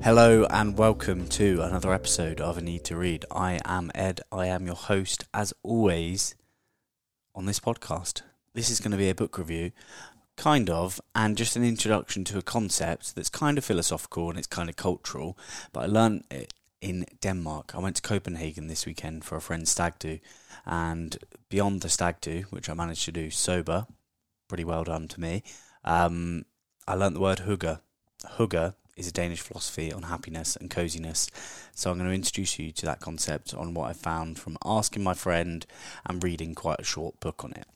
Hello and welcome to another episode of A Need to Read. I am Ed, I am your host, as always, on this podcast. This is going to be a book review, kind of, and just an introduction to a concept that's kind of philosophical and it's kind of cultural, but I learned it in Denmark. I went to Copenhagen this weekend for a friend's stag do, and beyond the stag do, which I managed to do sober, pretty well done to me, um, I learnt the word hygge. Hygge is a Danish philosophy on happiness and coziness. So I'm going to introduce you to that concept on what I found from asking my friend and reading quite a short book on it.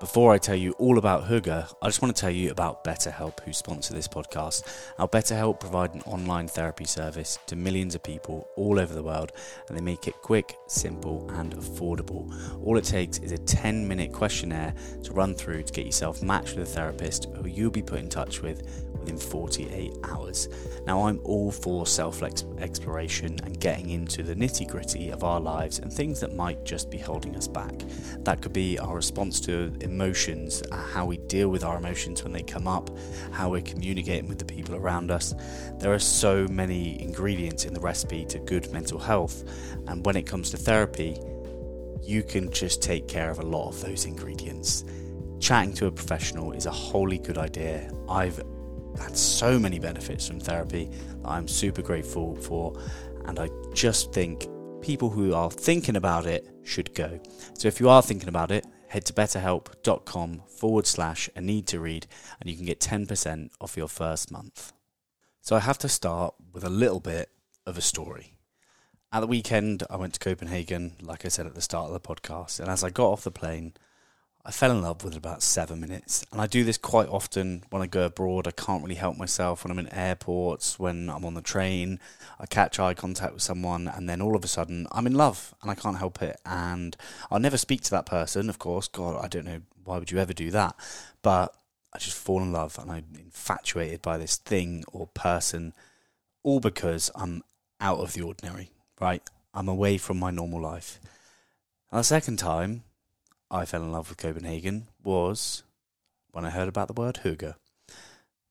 Before I tell you all about Hygge, I just want to tell you about BetterHelp, who sponsor this podcast. Now, BetterHelp provide an online therapy service to millions of people all over the world, and they make it quick, simple, and affordable. All it takes is a 10 minute questionnaire to run through to get yourself matched with a therapist who you'll be put in touch with within 48 hours. Now, I'm all for self exploration and getting into the nitty gritty of our lives and things that might just be holding us back. That could be our response to emotions, uh, how we deal with our emotions when they come up, how we're communicating with the people around us. There are so many ingredients in the recipe to good mental health, and when it comes to therapy, you can just take care of a lot of those ingredients. Chatting to a professional is a wholly good idea. I've had so many benefits from therapy that I'm super grateful for, and I just think people who are thinking about it should go. So if you are thinking about it, head to betterhelp.com forward slash a need to read and you can get 10% off your first month. So I have to start with a little bit of a story. At the weekend, I went to Copenhagen, like I said at the start of the podcast, and as I got off the plane, I fell in love within about seven minutes. And I do this quite often when I go abroad. I can't really help myself when I'm in airports, when I'm on the train. I catch eye contact with someone, and then all of a sudden I'm in love and I can't help it. And I'll never speak to that person, of course. God, I don't know. Why would you ever do that? But I just fall in love and I'm infatuated by this thing or person, all because I'm out of the ordinary, right? I'm away from my normal life. And the second time, I fell in love with Copenhagen was when I heard about the word hygge.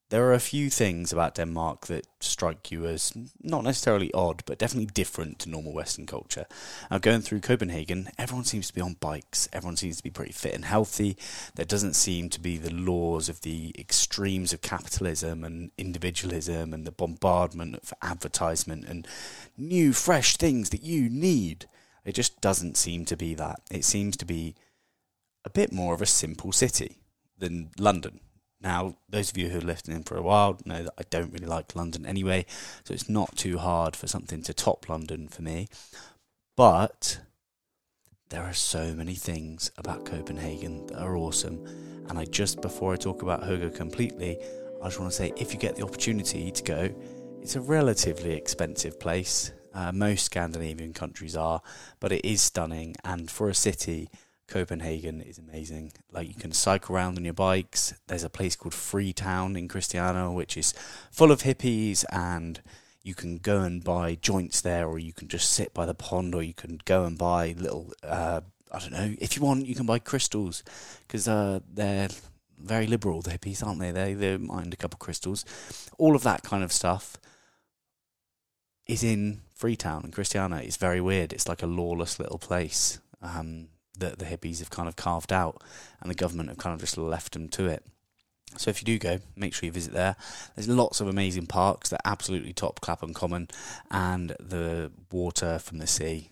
There are a few things about Denmark that strike you as not necessarily odd, but definitely different to normal Western culture. Now, going through Copenhagen, everyone seems to be on bikes. Everyone seems to be pretty fit and healthy. There doesn't seem to be the laws of the extremes of capitalism and individualism and the bombardment of advertisement and new, fresh things that you need. It just doesn't seem to be that. It seems to be a bit more of a simple city than London. Now, those of you who have lived in for a while know that I don't really like London anyway, so it's not too hard for something to top London for me. But there are so many things about Copenhagen that are awesome. And I just, before I talk about Hygge completely, I just want to say if you get the opportunity to go, it's a relatively expensive place. Uh, most Scandinavian countries are, but it is stunning. And for a city, Copenhagen is amazing. Like you can cycle around on your bikes. There's a place called Freetown in Christiania, which is full of hippies, and you can go and buy joints there, or you can just sit by the pond, or you can go and buy little. Uh, I don't know. If you want, you can buy crystals because uh, they're very liberal. The hippies, aren't they? They they mind a couple of crystals. All of that kind of stuff is in Freetown and Christiania. It's very weird. It's like a lawless little place. Um, that the hippies have kind of carved out, and the government have kind of just left them to it. So if you do go, make sure you visit there. There's lots of amazing parks that absolutely top Clapham Common, and the water from the sea,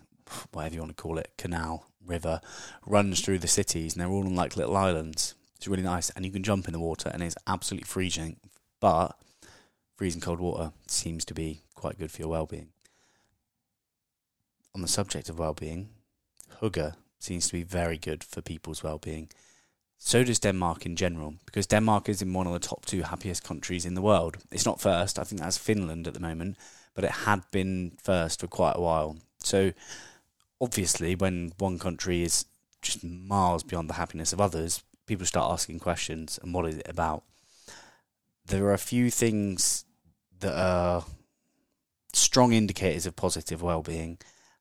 whatever you want to call it, canal, river, runs through the cities, and they're all on like little islands. It's really nice, and you can jump in the water, and it's absolutely freezing, but freezing cold water seems to be quite good for your well-being. On the subject of well-being, Hygge seems to be very good for people's well-being. So does Denmark in general, because Denmark is in one of the top two happiest countries in the world. It's not first, I think that's Finland at the moment, but it had been first for quite a while. So obviously, when one country is just miles beyond the happiness of others, people start asking questions and what is it about? There are a few things that are strong indicators of positive well-being,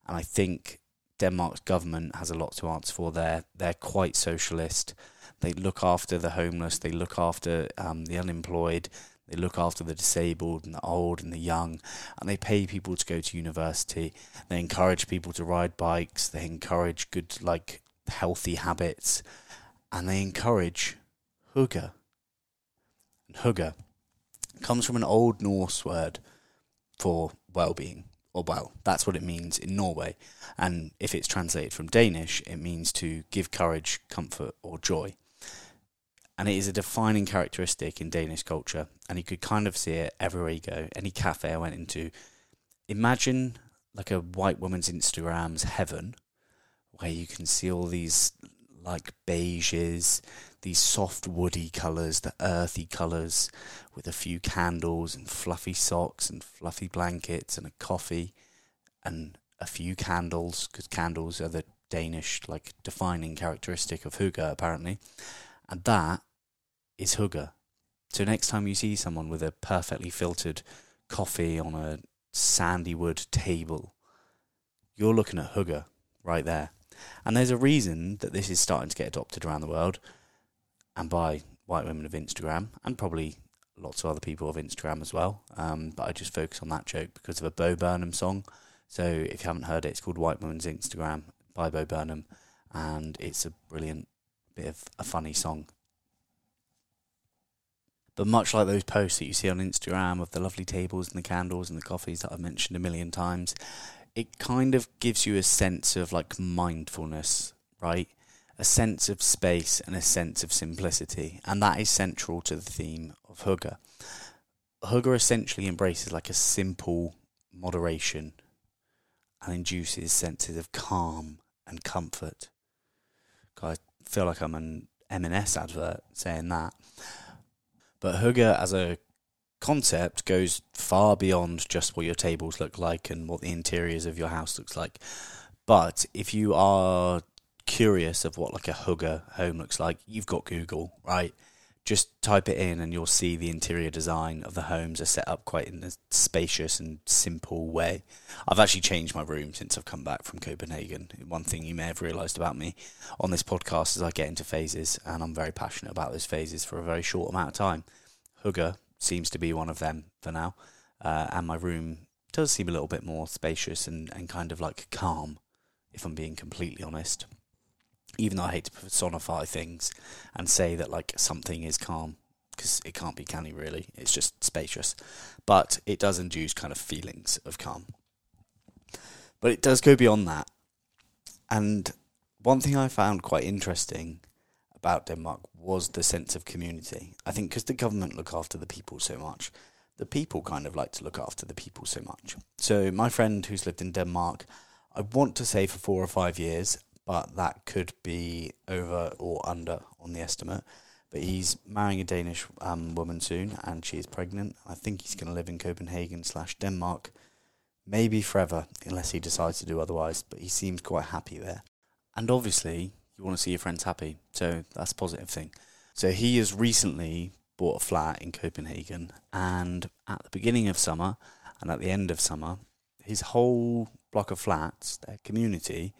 and I think Denmark's government has a lot to answer for there. They're quite socialist. They look after the homeless. They look after um, the unemployed. They look after the disabled and the old and the young, and they pay people to go to university. They encourage people to ride bikes. They encourage good, like, healthy habits, and they encourage hygge. And hygge comes from an Old Norse word for well-being, or well, that's what it means in Norway. And if it's translated from Danish, it means to give courage, comfort, or joy and it is a defining characteristic in Danish culture. And you could kind of see it everywhere you go. Any cafe I went into, imagine like a white woman's Instagram's heaven, where you can see all these like beiges, these soft woody colours, the earthy colours, with a few candles and fluffy socks and fluffy blankets and a coffee and a few candles, because candles are the Danish like defining characteristic of hygge apparently. And that is hygge. So next time you see someone with a perfectly filtered coffee on a sandy wood table, you're looking at hygge right there. And there's a reason that this is starting to get adopted around the world and by white women of Instagram and probably lots of other people of Instagram as well. Um, but I just focus on that joke because of a Bo Burnham song. So if you haven't heard it, it's called White Woman's Instagram by Bo Burnham and it's a brilliant bit of a funny song but much like those posts that you see on Instagram of the lovely tables and the candles and the coffees that I've mentioned a million times, it kind of gives you a sense of like mindfulness, right? A sense of space and a sense of simplicity. And that is central to the theme of Hygge. Hygge essentially embraces like a simple moderation and induces senses of calm and comfort. I feel like I'm an M&S advert saying that. But Hygge as a concept goes far beyond just what your tables look like and what the interiors of your house looks like. But if you are curious of what like a hygge home looks like, you've got Google, right? Just type it in and you'll see the interior design of the homes are set up quite in a spacious and simple way. I've actually changed my room since I've come back from Copenhagen. One thing you may have realised about me on this podcast is I get into phases and I'm very passionate about those phases for a very short amount of time. Hygge seems to be one of them for now. Uh, and my room does seem a little bit more spacious and, and kind of like calm, if I'm being completely honest. Even though I hate to personify things and say that like something is calm, because it can't be canny really, it's just spacious. But it does induce kind of feelings of calm. But it does go beyond that. And one thing I found quite interesting about Denmark was the sense of community. I think because the government look after the people so much, the people kind of like to look after the people so much. So my friend who's lived in Denmark, I want to say for four or five years, but that could be over or under on the estimate. But he's marrying a Danish um, woman soon, and she is pregnant. I think he's going to live in Copenhagen slash Denmark, maybe forever, unless he decides to do otherwise. But he seems quite happy there. And obviously, you want to see your friends happy. So that's a positive thing. So he has recently bought a flat in Copenhagen, and at the beginning of summer and at the end of summer, his whole block of flats, their community,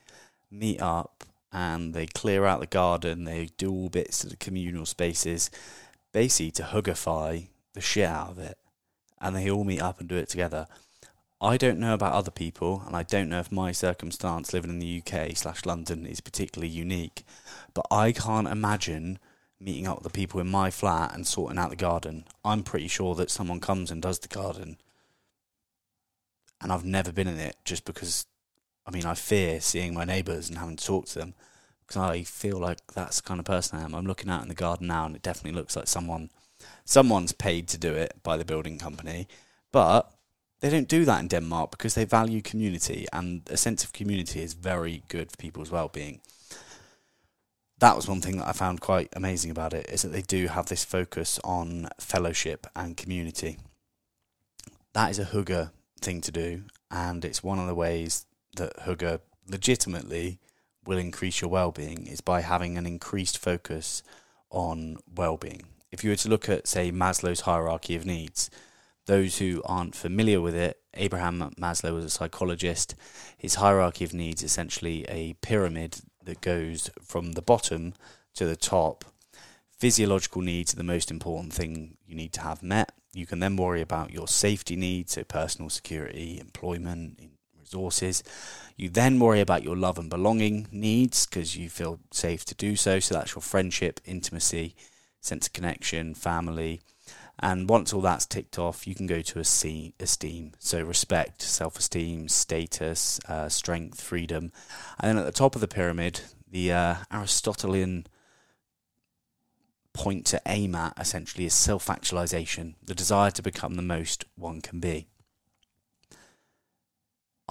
meet up and they clear out the garden. They do all bits of the communal spaces, basically to hyggify the shit out of it, and they all meet up and do it together. I don't know about other people, and I don't know if my circumstance living in the UK slash London is particularly unique, but I can't imagine meeting up with the people in my flat and sorting out the garden. I'm pretty sure that someone comes and does the garden, and I've never been in it just because, I mean, I fear seeing my neighbours and having to talk to them because I feel like that's the kind of person I am. I'm looking out in the garden now, and it definitely looks like someone, someone's paid to do it by the building company, but they don't do that in Denmark because they value community, and a sense of community is very good for people's well-being. That was one thing that I found quite amazing about it is that they do have this focus on fellowship and community. That is a hygge thing to do, and it's one of the ways that hygge legitimately will increase your well-being is by having an increased focus on well-being. If you were to look at, say, Maslow's hierarchy of needs, those who aren't familiar with it, Abraham Maslow was a psychologist. His hierarchy of needs is essentially a pyramid that goes from the bottom to the top. Physiological needs are the most important thing you need to have met. You can then worry about your safety needs, so personal security, employment, resources. You then worry about your love and belonging needs because you feel safe to do so. So that's your friendship, intimacy, sense of connection, family. And once all that's ticked off, you can go to esteem. So respect, self esteem, status, uh, strength, freedom. And then at the top of the pyramid, the uh, Aristotelian point to aim at essentially is self actualization, the desire to become the most one can be.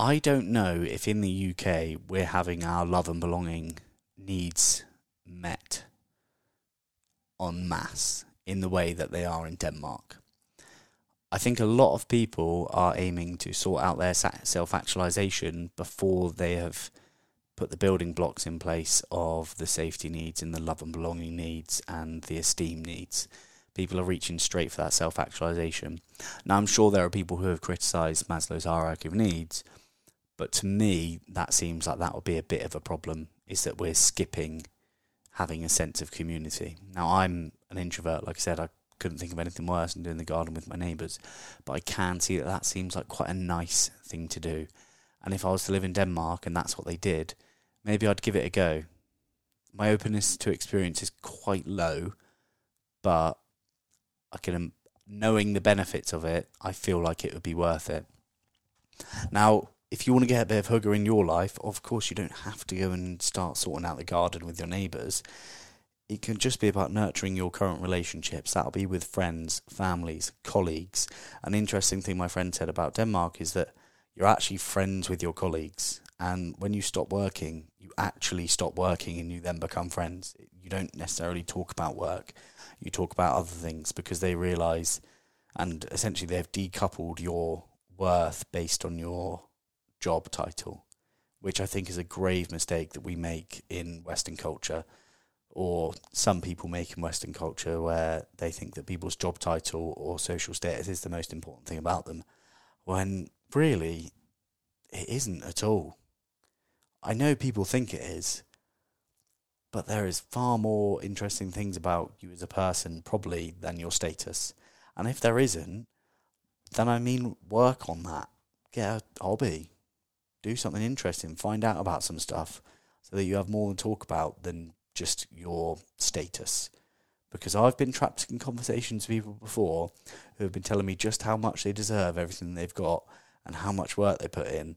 I don't know if in the UK we're having our love and belonging needs met en masse in the way that they are in Denmark. I think a lot of people are aiming to sort out their self actualization before they have put the building blocks in place of the safety needs and the love and belonging needs and the esteem needs. People are reaching straight for that self actualization. Now, I'm sure there are people who have criticized Maslow's hierarchy of needs, but to me, that seems like that would be a bit of a problem is that we're skipping having a sense of community. Now, I'm an introvert, like I said, I couldn't think of anything worse than doing the garden with my neighbours, but I can see that that seems like quite a nice thing to do. And if I was to live in Denmark and that's what they did, maybe I'd give it a go. My openness to experience is quite low, but I can, knowing the benefits of it, I feel like it would be worth it. Now, if you want to get a bit of hygge in your life, of course you don't have to go and start sorting out the garden with your neighbours. It can just be about nurturing your current relationships. That'll be with friends, families, colleagues. An interesting thing my friend said about Denmark is that you're actually friends with your colleagues. And when you stop working, you actually stop working and you then become friends. You don't necessarily talk about work, you talk about other things because they realise and essentially they've decoupled your worth based on your job title, which I think is a grave mistake that we make in Western culture, or some people make in Western culture, where they think that people's job title or social status is the most important thing about them, when really it isn't at all. I know people think it is, but there is far more interesting things about you as a person, probably, than your status. And if there isn't, then I mean, work on that. Get a hobby do something interesting, find out about some stuff so that you have more to talk about than just your status. Because I've been trapped in conversations with people before who have been telling me just how much they deserve everything they've got and how much work they put in.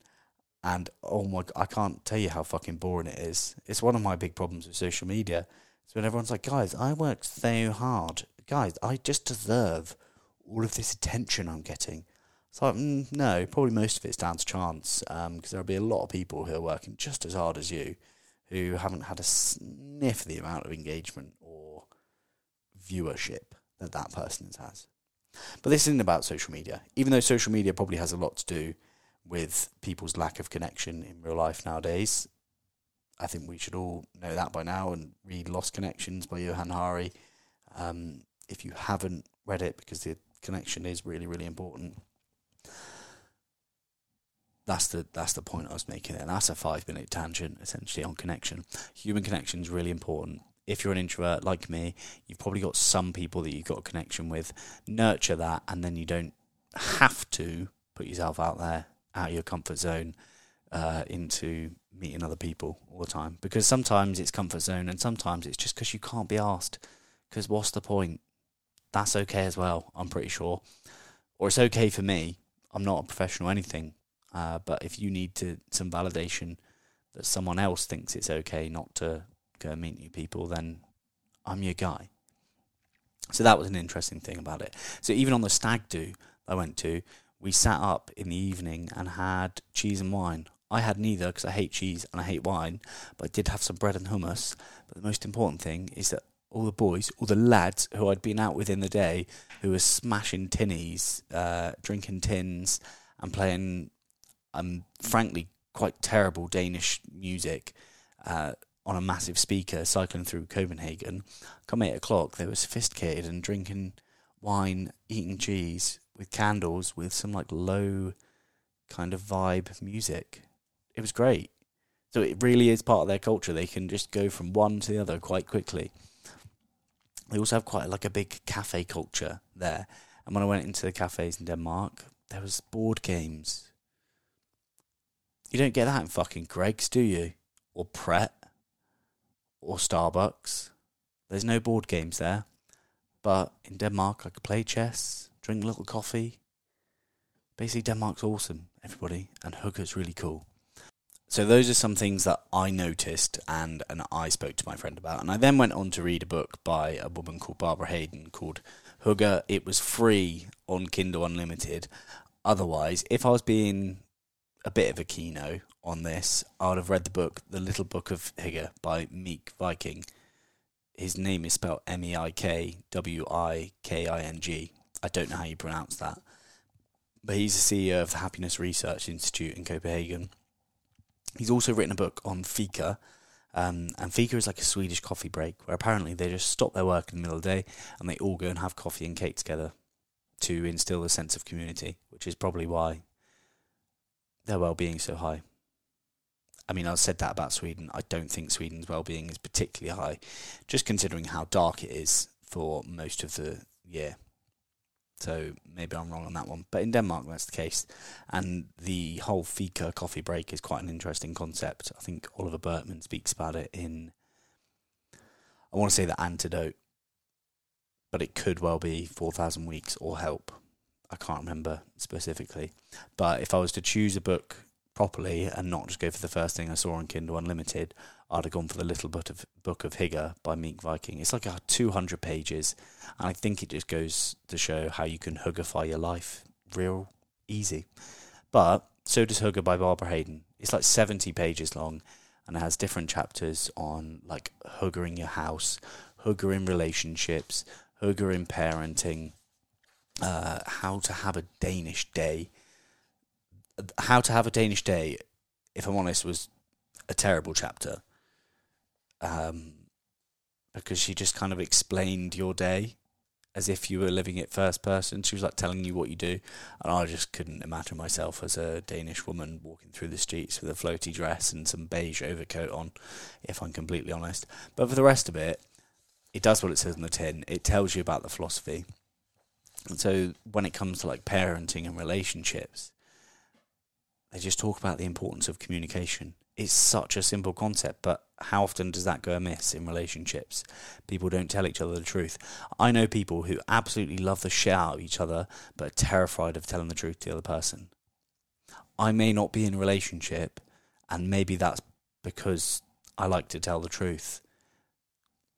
And oh my, I can't tell you how fucking boring it is. It's one of my big problems with social media. It's when everyone's like, guys, I worked so hard. Guys, I just deserve all of this attention I'm getting. Mm, no, probably most of it's down to chance because um, there'll be a lot of people who are working just as hard as you who haven't had a sniff of the amount of engagement or viewership that that person has. But this isn't about social media, even though social media probably has a lot to do with people's lack of connection in real life nowadays. I think we should all know that by now and read Lost Connections by Johann Hari. Um, if you haven't read it, because the connection is really, really important that's the that's the point I was making there. That's a five minute tangent essentially on connection. Human connection is really important. If you're an introvert like me, you've probably got some people that you've got a connection with. Nurture that, and then you don't have to put yourself out there, out of your comfort zone, uh, into meeting other people all the time. Because sometimes it's comfort zone, and sometimes it's just because you can't be asked. Because what's the point? That's okay as well. I'm pretty sure, or it's okay for me. I'm not a professional anything uh, but if you need to some validation that someone else thinks it's okay not to go meet new people, then I'm your guy. So that was an interesting thing about it. So even on the stag do I went to, we sat up in the evening and had cheese and wine. I had neither because I hate cheese and I hate wine, but I did have some bread and hummus. But the most important thing is that all the boys, all the lads who I'd been out with in the day, who were smashing tinnies, uh, drinking tins, and playing um, frankly quite terrible Danish music uh, on a massive speaker cycling through Copenhagen. Come eight o'clock, they were sophisticated and drinking wine, eating cheese with candles with some like low kind of vibe music. It was great. So it really is part of their culture. They can just go from one to the other quite quickly. They also have quite like a big cafe culture there, And when I went into the cafes in Denmark, there was board games. You don't get that in fucking Greggs, do you? Or Pret? Or Starbucks? There's no board games there. But in Denmark, I could play chess, drink a little coffee. Basically, Denmark's awesome, everybody, and Hygge's really cool. So those are some things that I noticed and, and I spoke to my friend about. And I then went on to read a book by a woman called Barbara Hayden called Hygge. It was free on Kindle Unlimited. Otherwise, if I was being a bit of a keynote on this, I would have read the book The Little Book of Hygge by Meik Wiking. His name is spelled M E I K W I K I N G. I don't know how you pronounce that. But he's the CEO of the Happiness Research Institute in Copenhagen He's also written a book on fika. Um, and fika is like a Swedish coffee break where apparently they just stop their work in the middle of the day and they all go and have coffee and cake together to instill a sense of community, which is probably why their well-being so high. I mean, I said that about Sweden. I don't think Sweden's well-being is particularly high, just considering how dark it is for most of the year. So maybe I'm wrong on that one. But in Denmark, that's the case. And the whole fika coffee break is quite an interesting concept. I think Oliver Burkeman speaks about it in, I want to say the antidote, but it could well be 4,000 Weeks or Help. I can't remember specifically. But if I was to choose a book properly and not just go for the first thing I saw on Kindle Unlimited, I'd have gone for the Little Book of Book of Hygge by Meik Wiking. It's like a 200 pages, and I think it just goes to show how you can Hyggify your life real easy. But so does Hygge by Barbara Hayden. It's like 70 pages long, and it has different chapters on like Hygge in your house, Hygge in relationships, Hygge in parenting, uh, how to have a Danish day. How to have a Danish day, if I'm honest, was a terrible chapter um, because she just kind of explained your day as if you were living it first person. She was like telling you what you do, and I just couldn't imagine myself as a Danish woman walking through the streets with a floaty dress and some beige overcoat on, if I'm completely honest. But for the rest of it, it does what it says on the tin. It tells you about the philosophy. So when it comes to like parenting and relationships, they just talk about the importance of communication it's such a simple concept, but how often does that go amiss in relationships? People don't tell each other the truth. I know people who absolutely love the shit out of each other, but are terrified of telling the truth to the other person. I may not be in a relationship, and maybe that's because I like to tell the truth.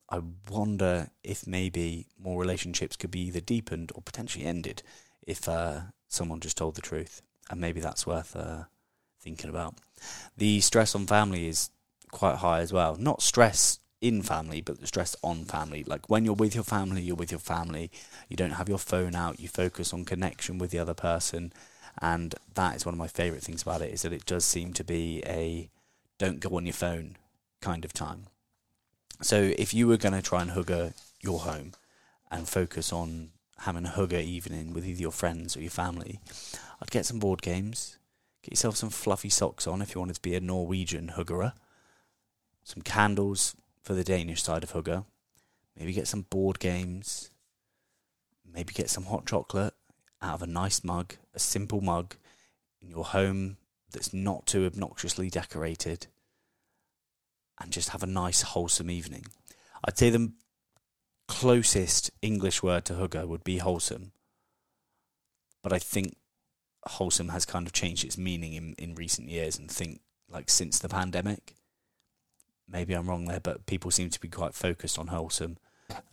I wonder if maybe more relationships could be either deepened or potentially ended if uh, someone just told the truth, and maybe that's worth uh, thinking about. The stress on family is quite high as well. Not stress in family, but the stress on family. Like when you're with your family, you're with your family. You don't have your phone out. You focus on connection with the other person, and that is one of my favourite things about it. Is that it does seem to be a don't go on your phone kind of time. So if you were going to try and hygge your home and focus on having a hygge evening with either your friends or your family, I'd get some board games. Get yourself some fluffy socks on if you wanted to be a Norwegian huggerer. Some candles for the Danish side of hygge. Maybe get some board games. Maybe get some hot chocolate out of a nice mug, a simple mug in your home that's not too obnoxiously decorated. And just have a nice, wholesome evening. I'd say the closest English word to hygge would be wholesome. But I think wholesome has kind of changed its meaning in, in recent years and think like since the pandemic. Maybe I'm wrong there, but people seem to be quite focused on wholesome.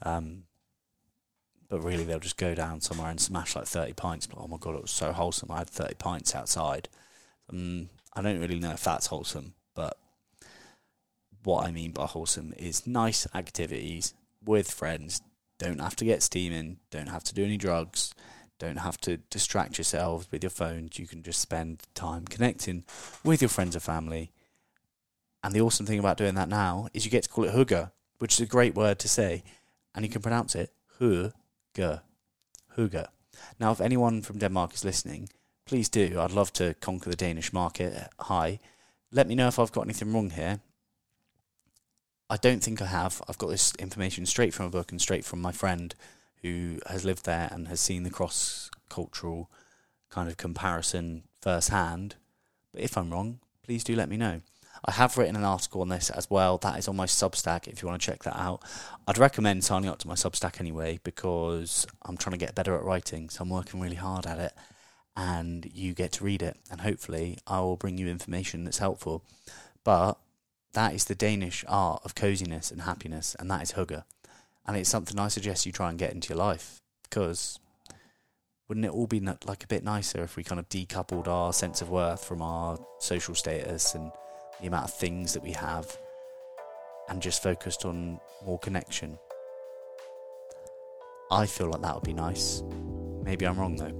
Um, but really, they'll just go down somewhere and smash like 30 pints. But, oh my god, it was so wholesome. I had 30 pints outside. Um, I don't really know if that's wholesome, what I mean by wholesome is nice activities with friends. Don't have to get steaming, don't have to do any drugs, don't have to distract yourselves with your phones. You can just spend time connecting with your friends and family. And the awesome thing about doing that now is you get to call it hygge, which is a great word to say, and you can pronounce it hygge, hygge. Now, if anyone from Denmark is listening, please do. I'd love to conquer the Danish market. Hi, let me know if I've got anything wrong here. I don't think I have. I've got this information straight from a book and straight from my friend who has lived there and has seen the cross cultural kind of comparison firsthand. But if I'm wrong, please do let me know. I have written an article on this as well. That is on my Substack if you want to check that out. I'd recommend signing up to my Substack anyway because I'm trying to get better at writing, so I'm working really hard at it. And you get to read it, and hopefully, I will bring you information that's helpful. But that is the Danish art of coziness and happiness, and that is hygge. And it's something I suggest you try and get into your life because wouldn't it all be like a bit nicer if we kind of decoupled our sense of worth from our social status and the amount of things that we have and just focused on more connection? I feel like that would be nice. Maybe I'm wrong though.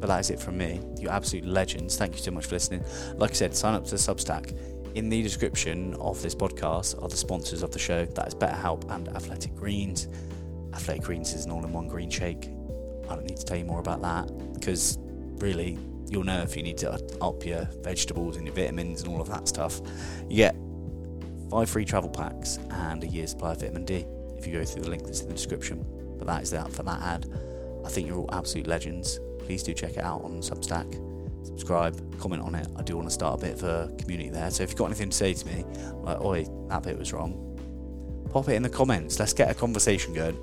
But that is it from me. You absolute legends. Thank you so much for listening. Like I said, sign up to the Substack. In the description of this podcast are the sponsors of the show. That is BetterHelp and Athletic Greens. Athletic Greens is an all in one green shake. I don't need to tell you more about that because really you'll know if you need to up your vegetables and your vitamins and all of that stuff. You get five free travel packs and a year's supply of vitamin D if you go through the link that's in the description. But that is that for that ad. I think you're all absolute legends. Please do check it out on Substack. Subscribe, comment on it. I do want to start a bit of a community there. So if you've got anything to say to me, like, oi, that bit was wrong, pop it in the comments. Let's get a conversation going.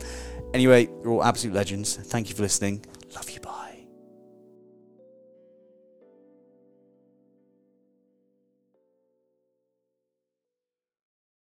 Anyway, you're all absolute legends. Thank you for listening. Love you. Bye.